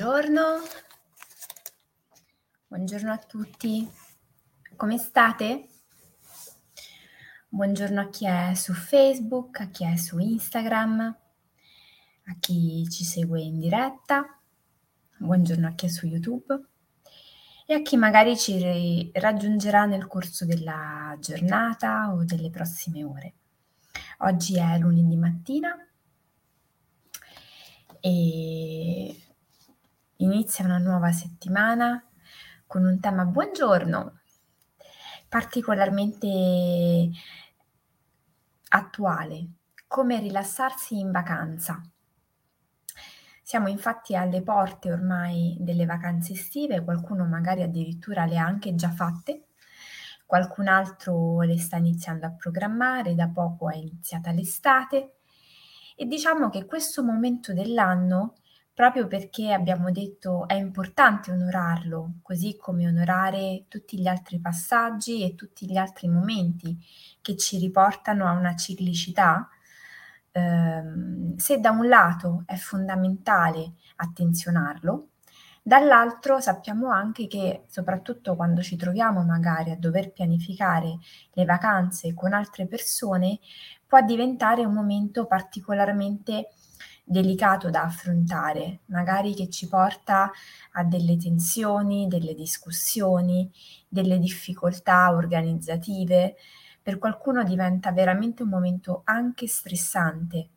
Buongiorno, buongiorno a tutti, come state? Buongiorno a chi è su Facebook, a chi è su Instagram, a chi ci segue in diretta, buongiorno a chi è su YouTube e a chi magari ci raggiungerà nel corso della giornata o delle prossime ore. Oggi è lunedì mattina e inizia una nuova settimana con un tema buongiorno particolarmente attuale, come rilassarsi in vacanza. Siamo infatti alle porte ormai delle vacanze estive, qualcuno magari addirittura le ha anche già fatte, qualcun altro le sta iniziando a programmare, da poco è iniziata l'estate e diciamo che questo momento dell'anno, proprio perché abbiamo detto è importante onorarlo, così come onorare tutti gli altri passaggi e tutti gli altri momenti che ci riportano a una ciclicità, ehm, se da un lato è fondamentale attenzionarlo, dall'altro sappiamo anche che soprattutto quando ci troviamo magari a dover pianificare le vacanze con altre persone, può diventare un momento particolarmente delicato da affrontare, magari che ci porta a delle tensioni, delle discussioni, delle difficoltà organizzative, per qualcuno diventa veramente un momento anche stressante.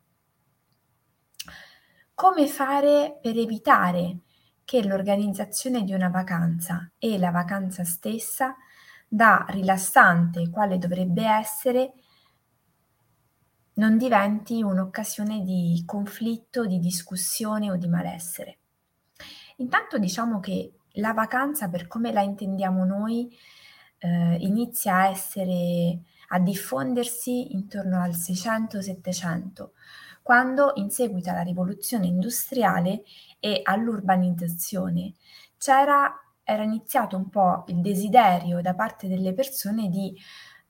Come fare per evitare che l'organizzazione di una vacanza e la vacanza stessa, da rilassante quale dovrebbe essere, non diventi un'occasione di conflitto, di discussione o di malessere. Intanto diciamo che la vacanza, per come la intendiamo noi, eh, inizia a essere a diffondersi intorno al 600-700, quando in seguito alla rivoluzione industriale e all'urbanizzazione c'era era iniziato un po' il desiderio da parte delle persone di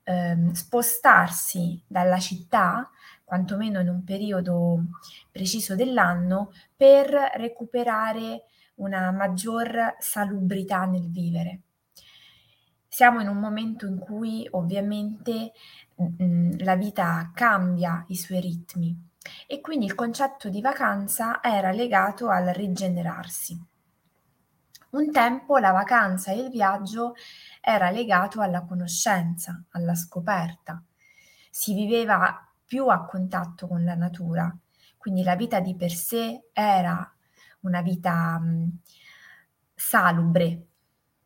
ehm, spostarsi dalla città, quantomeno in un periodo preciso dell'anno, per recuperare una maggior salubrità nel vivere. Siamo in un momento in cui ovviamente mh, la vita cambia i suoi ritmi e quindi il concetto di vacanza era legato al rigenerarsi. Un tempo la vacanza e il viaggio era legato alla conoscenza, alla scoperta. Si viveva più a contatto con la natura, quindi la vita di per sé era una vita mh, salubre,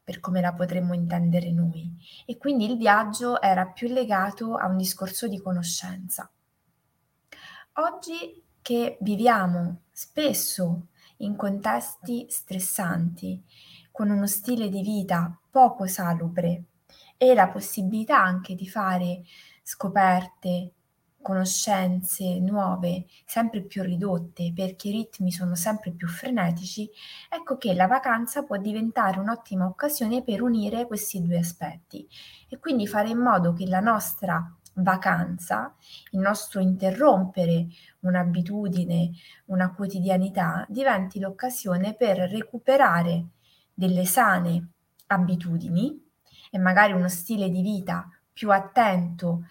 per come la potremmo intendere noi, e quindi il viaggio era più legato a un discorso di conoscenza. Oggi che viviamo spesso in contesti stressanti, con uno stile di vita poco salubre e la possibilità anche di fare scoperte, conoscenze nuove, sempre più ridotte perché i ritmi sono sempre più frenetici, ecco che la vacanza può diventare un'ottima occasione per unire questi due aspetti e quindi fare in modo che la nostra vacanza, il nostro interrompere un'abitudine, una quotidianità, diventi l'occasione per recuperare delle sane abitudini e magari uno stile di vita più attento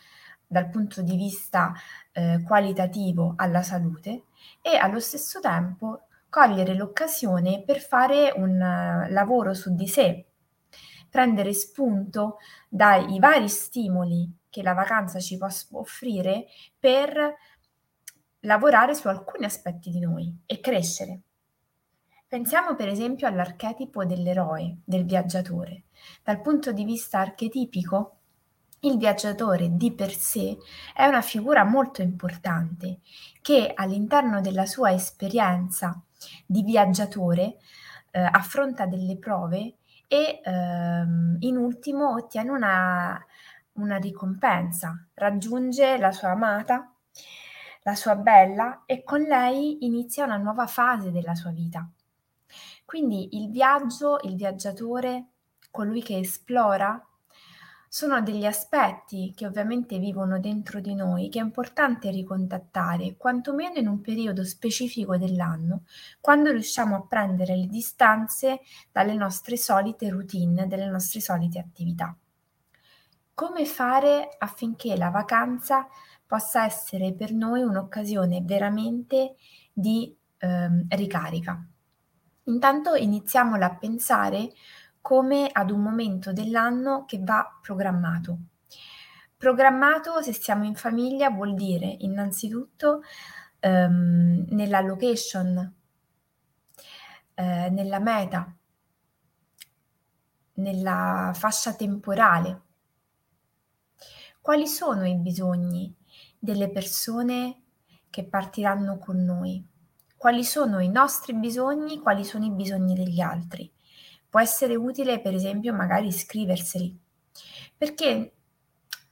dal punto di vista eh, qualitativo alla salute e allo stesso tempo cogliere l'occasione per fare un uh, lavoro su di sé, prendere spunto dai vari stimoli che la vacanza ci può offrire per lavorare su alcuni aspetti di noi e crescere. Pensiamo per esempio all'archetipo dell'eroe, del viaggiatore. Dal punto di vista archetipico, il viaggiatore di per sé è una figura molto importante che all'interno della sua esperienza di viaggiatore eh, affronta delle prove e ehm, in ultimo ottiene una una ricompensa, raggiunge la sua amata, la sua bella e con lei inizia una nuova fase della sua vita. Quindi il viaggio, il viaggiatore, colui che esplora, sono degli aspetti che ovviamente vivono dentro di noi che è importante ricontattare, quantomeno in un periodo specifico dell'anno, quando riusciamo a prendere le distanze dalle nostre solite routine, dalle nostre solite attività. Come fare affinché la vacanza possa essere per noi un'occasione veramente di ehm, ricarica? Intanto iniziamola a pensare come ad un momento dell'anno che va programmato. Programmato, se siamo in famiglia, vuol dire innanzitutto ehm, nella location, eh, nella meta, nella fascia temporale. Quali sono i bisogni delle persone che partiranno con noi? Quali sono i nostri bisogni? Quali sono i bisogni degli altri? può essere utile per esempio magari scriverseli, perché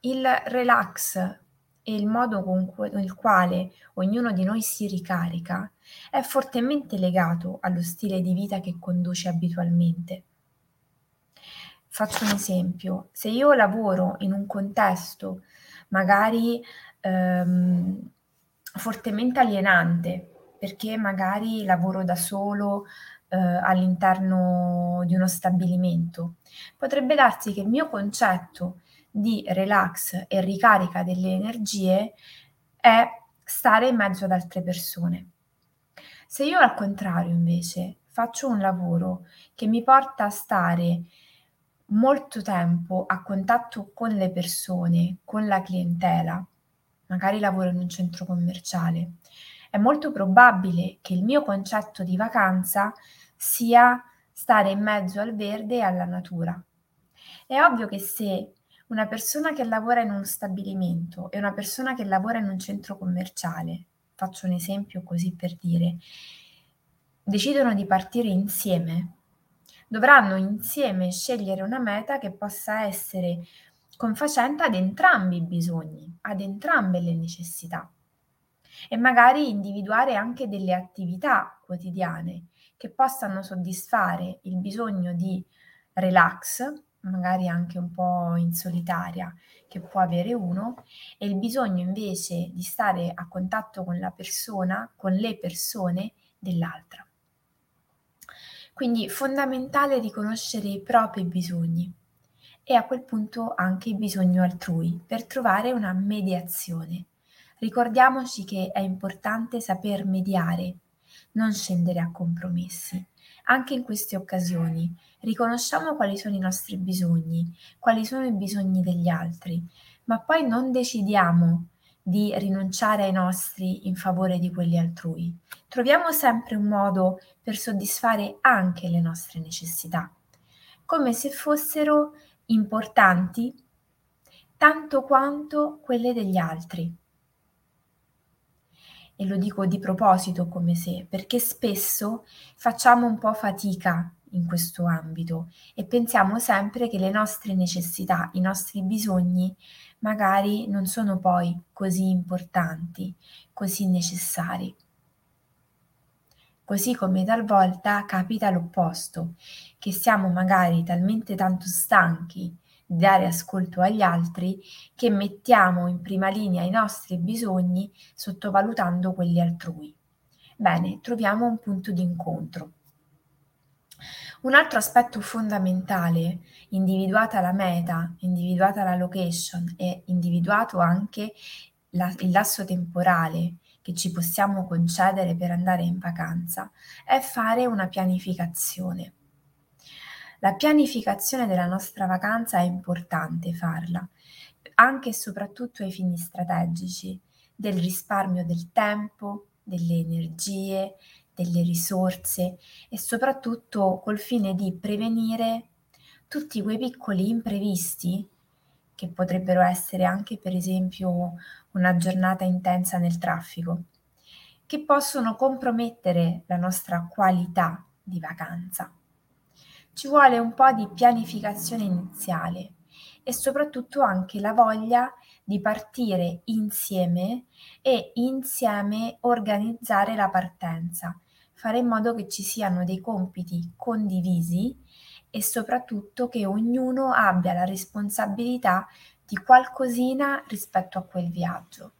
il relax e il modo con il quale ognuno di noi si ricarica è fortemente legato allo stile di vita che conduce abitualmente. Faccio un esempio, se io lavoro in un contesto magari ehm, fortemente alienante, perché magari lavoro da solo, eh, all'interno di uno stabilimento. Potrebbe darsi che il mio concetto di relax e ricarica delle energie è stare in mezzo ad altre persone. Se io al contrario invece faccio un lavoro che mi porta a stare molto tempo a contatto con le persone, con la clientela, magari lavoro in un centro commerciale, è molto probabile che il mio concetto di vacanza sia stare in mezzo al verde e alla natura. È ovvio che se una persona che lavora in uno stabilimento e una persona che lavora in un centro commerciale, faccio un esempio così per dire, decidono di partire insieme, dovranno insieme scegliere una meta che possa essere confacente ad entrambi i bisogni, ad entrambe le necessità e magari individuare anche delle attività quotidiane che possano soddisfare il bisogno di relax, magari anche un po' in solitaria, che può avere uno, e il bisogno invece di stare a contatto con la persona, con le persone dell'altra. Quindi fondamentale riconoscere i propri bisogni e a quel punto anche il bisogno altrui per trovare una mediazione. Ricordiamoci che è importante saper mediare non scendere a compromessi. Anche in queste occasioni riconosciamo quali sono i nostri bisogni, quali sono i bisogni degli altri, ma poi non decidiamo di rinunciare ai nostri in favore di quelli altrui. Troviamo sempre un modo per soddisfare anche le nostre necessità, come se fossero importanti tanto quanto quelle degli altri e lo dico di proposito come se, perché spesso facciamo un po' fatica in questo ambito e pensiamo sempre che le nostre necessità, i nostri bisogni magari non sono poi così importanti, così necessari. Così come talvolta capita l'opposto, che siamo magari talmente tanto stanchi dare ascolto agli altri che mettiamo in prima linea i nostri bisogni sottovalutando quelli altrui. Bene, troviamo un punto di incontro. Un altro aspetto fondamentale, individuata la meta, individuata la location e individuato anche la, il lasso temporale che ci possiamo concedere per andare in vacanza, è fare una pianificazione. La pianificazione della nostra vacanza è importante farla, anche e soprattutto ai fini strategici, del risparmio del tempo, delle energie, delle risorse e soprattutto col fine di prevenire tutti quei piccoli imprevisti che potrebbero essere anche per esempio una giornata intensa nel traffico, che possono compromettere la nostra qualità di vacanza. Ci vuole un po' di pianificazione iniziale e soprattutto anche la voglia di partire insieme e insieme organizzare la partenza, fare in modo che ci siano dei compiti condivisi e soprattutto che ognuno abbia la responsabilità di qualcosina rispetto a quel viaggio.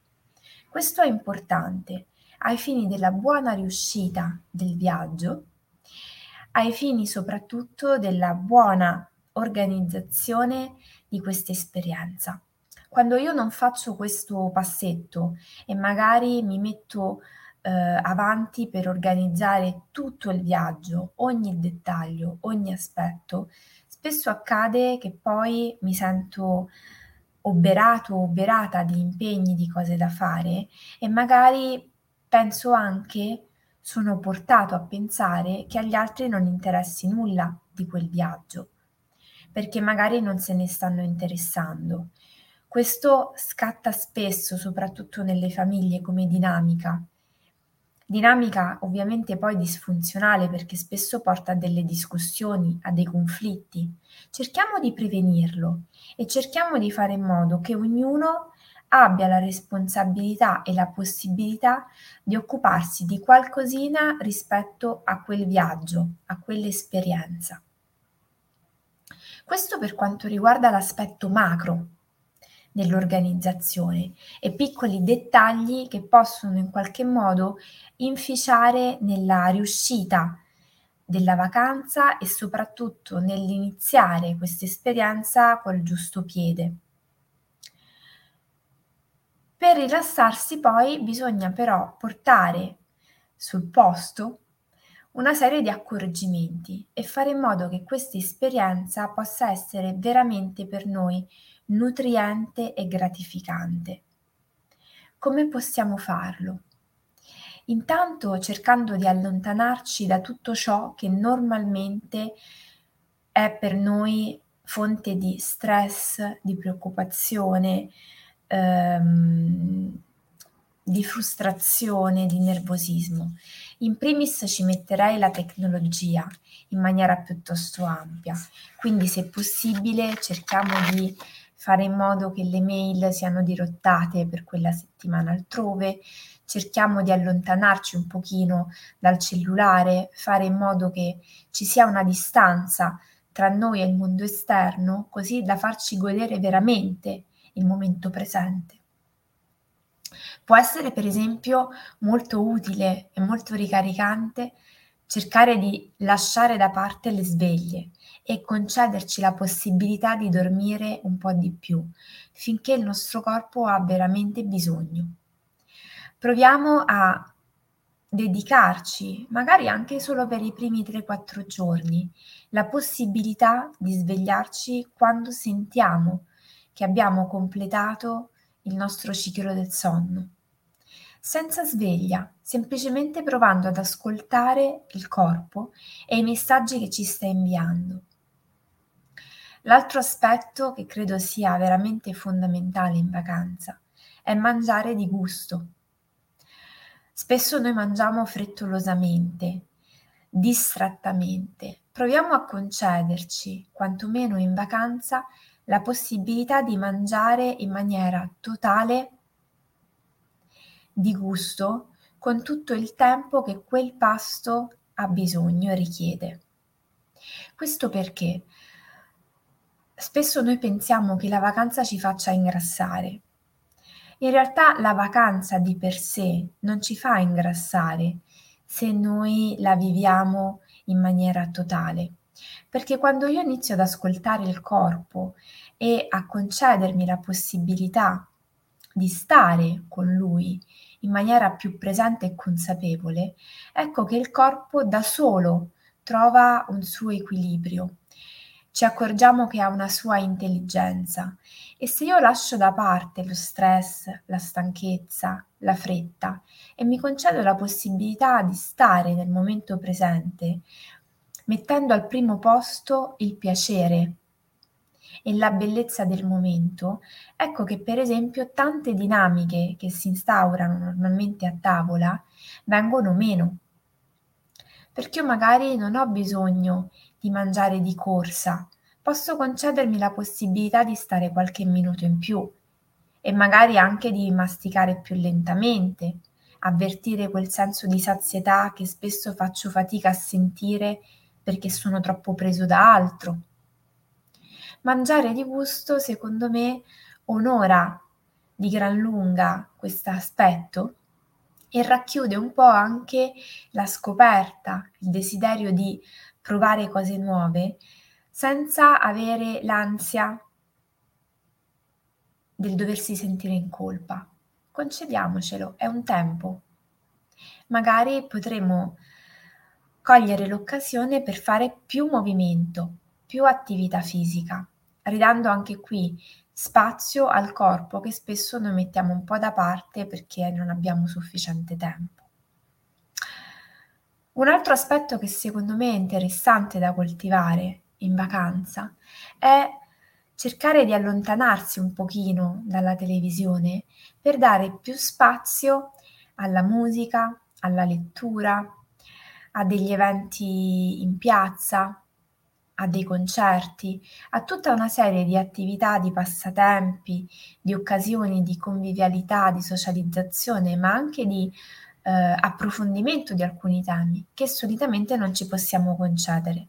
Questo è importante ai fini della buona riuscita del viaggio, ai fini soprattutto della buona organizzazione di questa esperienza. Quando io non faccio questo passetto e magari mi metto eh, avanti per organizzare tutto il viaggio, ogni dettaglio, ogni aspetto, spesso accade che poi mi sento oberato o oberata di impegni, di cose da fare e magari penso anche, sono portato a pensare che agli altri non interessi nulla di quel viaggio, perché magari non se ne stanno interessando. Questo scatta spesso, soprattutto nelle famiglie, come dinamica. Dinamica ovviamente poi disfunzionale perché spesso porta a delle discussioni, a dei conflitti. Cerchiamo di prevenirlo e cerchiamo di fare in modo che ognuno abbia la responsabilità e la possibilità di occuparsi di qualcosina rispetto a quel viaggio, a quell'esperienza. Questo per quanto riguarda l'aspetto macro dell'organizzazione e piccoli dettagli che possono in qualche modo inficiare nella riuscita della vacanza e soprattutto nell'iniziare questa esperienza col giusto piede. Per rilassarsi poi bisogna però portare sul posto una serie di accorgimenti e fare in modo che questa esperienza possa essere veramente per noi nutriente e gratificante. Come possiamo farlo? Intanto cercando di allontanarci da tutto ciò che normalmente è per noi fonte di stress, di preoccupazione, ehm, di frustrazione, di nervosismo. In primis ci metterei la tecnologia in maniera piuttosto ampia, quindi se possibile cerchiamo di fare in modo che le mail siano dirottate per quella settimana altrove, cerchiamo di allontanarci un pochino dal cellulare, fare in modo che ci sia una distanza tra noi e il mondo esterno, così da farci godere veramente il momento presente. Può essere per esempio molto utile e molto ricaricante cercare di lasciare da parte le sveglie e concederci la possibilità di dormire un po' di più finché il nostro corpo ha veramente bisogno. Proviamo a dedicarci, magari anche solo per i primi 3-4 giorni, la possibilità di svegliarci quando sentiamo che abbiamo completato il nostro ciclo del sonno. Senza sveglia, semplicemente provando ad ascoltare il corpo e i messaggi che ci sta inviando. L'altro aspetto che credo sia veramente fondamentale in vacanza è mangiare di gusto. Spesso noi mangiamo frettolosamente, distrattamente. Proviamo a concederci, quantomeno in vacanza, la possibilità di mangiare in maniera totale, di gusto, con tutto il tempo che quel pasto ha bisogno e richiede. Questo perché spesso noi pensiamo che la vacanza ci faccia ingrassare. In realtà la vacanza di per sé non ci fa ingrassare se noi la viviamo in maniera totale. Perché quando io inizio ad ascoltare il corpo e a concedermi la possibilità di stare con lui in maniera più presente e consapevole, ecco che il corpo da solo trova un suo equilibrio. Ci accorgiamo che ha una sua intelligenza e se io lascio da parte lo stress, la stanchezza, la fretta e mi concedo la possibilità di stare nel momento presente, mettendo al primo posto il piacere e la bellezza del momento, ecco che per esempio tante dinamiche che si instaurano normalmente a tavola vengono meno. Perché io magari non ho bisogno di mangiare di corsa, posso concedermi la possibilità di stare qualche minuto in più e magari anche di masticare più lentamente, avvertire quel senso di sazietà che spesso faccio fatica a sentire perché sono troppo preso da altro. Mangiare di gusto, secondo me, onora di gran lunga questo aspetto e racchiude un po' anche la scoperta, il desiderio di provare cose nuove senza avere l'ansia del doversi sentire in colpa. Concediamocelo, è un tempo. Magari potremo cogliere l'occasione per fare più movimento, più attività fisica, ridando anche qui spazio al corpo che spesso noi mettiamo un po' da parte perché non abbiamo sufficiente tempo. Un altro aspetto che secondo me è interessante da coltivare in vacanza è cercare di allontanarsi un pochino dalla televisione per dare più spazio alla musica, alla lettura, a degli eventi in piazza, a dei concerti, a tutta una serie di attività, di passatempi, di occasioni di convivialità, di socializzazione, ma anche di eh, approfondimento di alcuni temi che solitamente non ci possiamo concedere.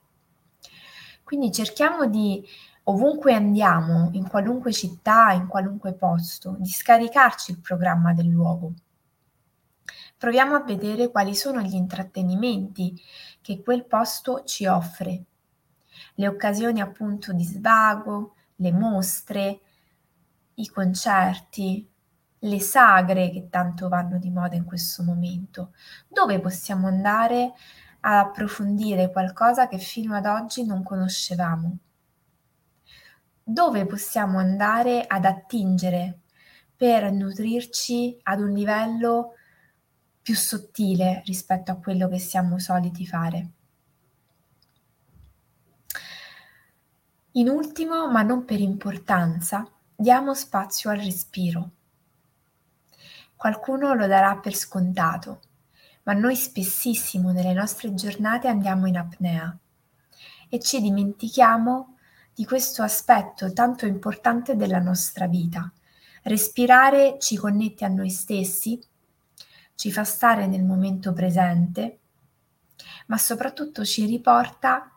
Quindi cerchiamo di, ovunque andiamo, in qualunque città, in qualunque posto, di scaricarci il programma del luogo. Proviamo a vedere quali sono gli intrattenimenti che quel posto ci offre le occasioni appunto di svago, le mostre, i concerti, le sagre che tanto vanno di moda in questo momento, dove possiamo andare a approfondire qualcosa che fino ad oggi non conoscevamo, dove possiamo andare ad attingere per nutrirci ad un livello più sottile rispetto a quello che siamo soliti fare. In ultimo, ma non per importanza, diamo spazio al respiro. Qualcuno lo darà per scontato, ma noi spessissimo nelle nostre giornate andiamo in apnea e ci dimentichiamo di questo aspetto tanto importante della nostra vita. Respirare ci connette a noi stessi, ci fa stare nel momento presente, ma soprattutto ci riporta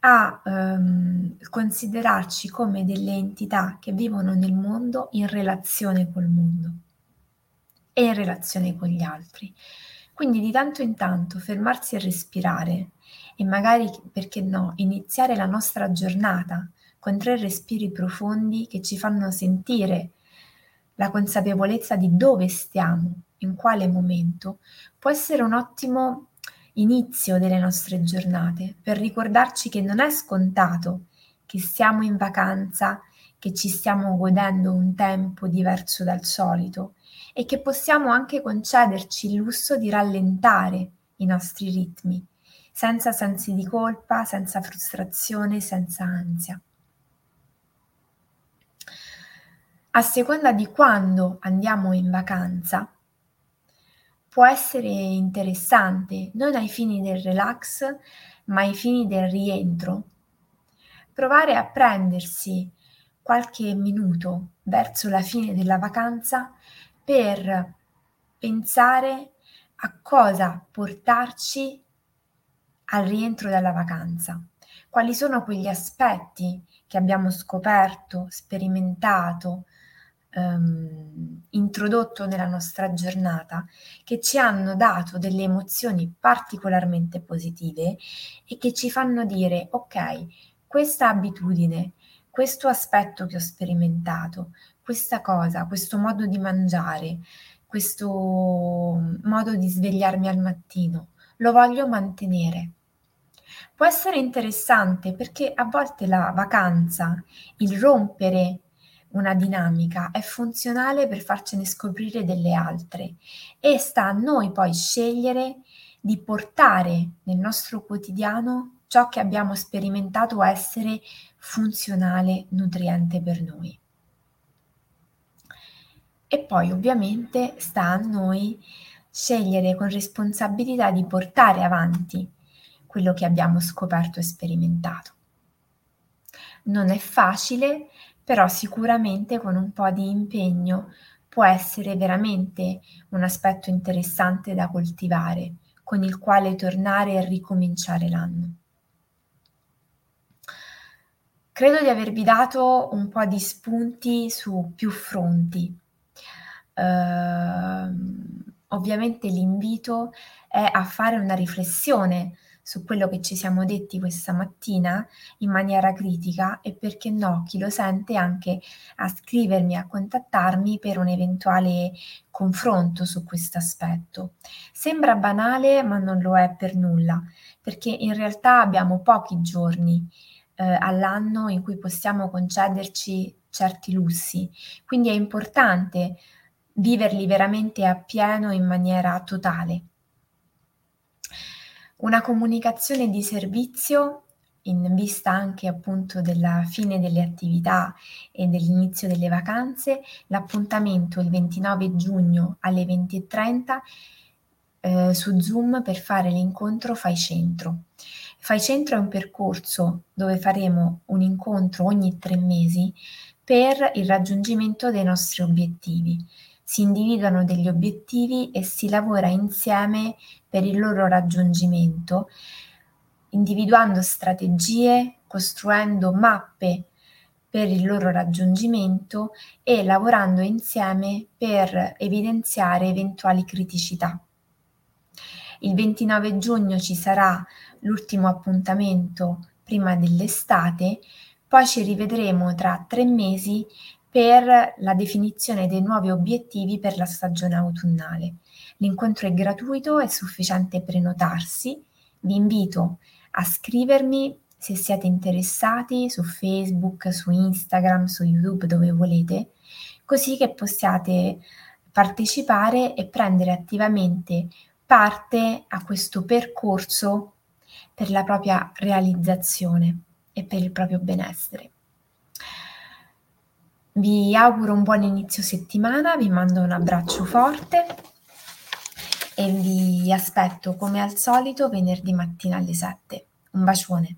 a ehm, considerarci come delle entità che vivono nel mondo in relazione col mondo e in relazione con gli altri. Quindi di tanto in tanto fermarsi a respirare e magari, perché no, iniziare la nostra giornata con tre respiri profondi che ci fanno sentire la consapevolezza di dove stiamo, in quale momento, può essere un ottimo inizio delle nostre giornate, per ricordarci che non è scontato che siamo in vacanza, che ci stiamo godendo un tempo diverso dal solito e che possiamo anche concederci il lusso di rallentare i nostri ritmi, senza sensi di colpa, senza frustrazione, senza ansia. A seconda di quando andiamo in vacanza, può essere interessante, non ai fini del relax, ma ai fini del rientro. Provare a prendersi qualche minuto verso la fine della vacanza per pensare a cosa portarci al rientro dalla vacanza. Quali sono quegli aspetti che abbiamo scoperto, sperimentato, ehm, introdotto nella nostra giornata che ci hanno dato delle emozioni particolarmente positive e che ci fanno dire ok, questa abitudine, questo aspetto che ho sperimentato, questa cosa, questo modo di mangiare, questo modo di svegliarmi al mattino, lo voglio mantenere. Può essere interessante perché a volte la vacanza, il rompere una dinamica, è funzionale per farcene scoprire delle altre e sta a noi poi scegliere di portare nel nostro quotidiano ciò che abbiamo sperimentato essere funzionale, nutriente per noi. E poi ovviamente sta a noi scegliere con responsabilità di portare avanti quello che abbiamo scoperto e sperimentato. Non è facile però sicuramente con un po' di impegno può essere veramente un aspetto interessante da coltivare, con il quale tornare e ricominciare l'anno. Credo di avervi dato un po' di spunti su più fronti. Uh, ovviamente l'invito è a fare una riflessione su quello che ci siamo detti questa mattina in maniera critica e perché no, chi lo sente anche a scrivermi, a contattarmi per un eventuale confronto su questo aspetto. Sembra banale, ma non lo è per nulla, perché in realtà abbiamo pochi giorni eh, all'anno in cui possiamo concederci certi lussi, quindi è importante viverli veramente appieno in maniera totale. Una comunicazione di servizio in vista anche appunto della fine delle attività e dell'inizio delle vacanze, l'appuntamento il 29 giugno alle 20.30 eh, su Zoom per fare l'incontro Fai Centro. Fai Centro è un percorso dove faremo un incontro ogni tre mesi per il raggiungimento dei nostri obiettivi si individuano degli obiettivi e si lavora insieme per il loro raggiungimento, individuando strategie, costruendo mappe per il loro raggiungimento e lavorando insieme per evidenziare eventuali criticità. Il 29 giugno ci sarà l'ultimo appuntamento prima dell'estate, poi ci rivedremo tra tre mesi per la definizione dei nuovi obiettivi per la stagione autunnale. L'incontro è gratuito, è sufficiente prenotarsi. Vi invito a scrivermi se siete interessati su Facebook, su Instagram, su YouTube, dove volete, così che possiate partecipare e prendere attivamente parte a questo percorso per la propria realizzazione e per il proprio benessere. Vi auguro un buon inizio settimana, vi mando un abbraccio forte e vi aspetto come al solito venerdì mattina alle 7. Un bacione.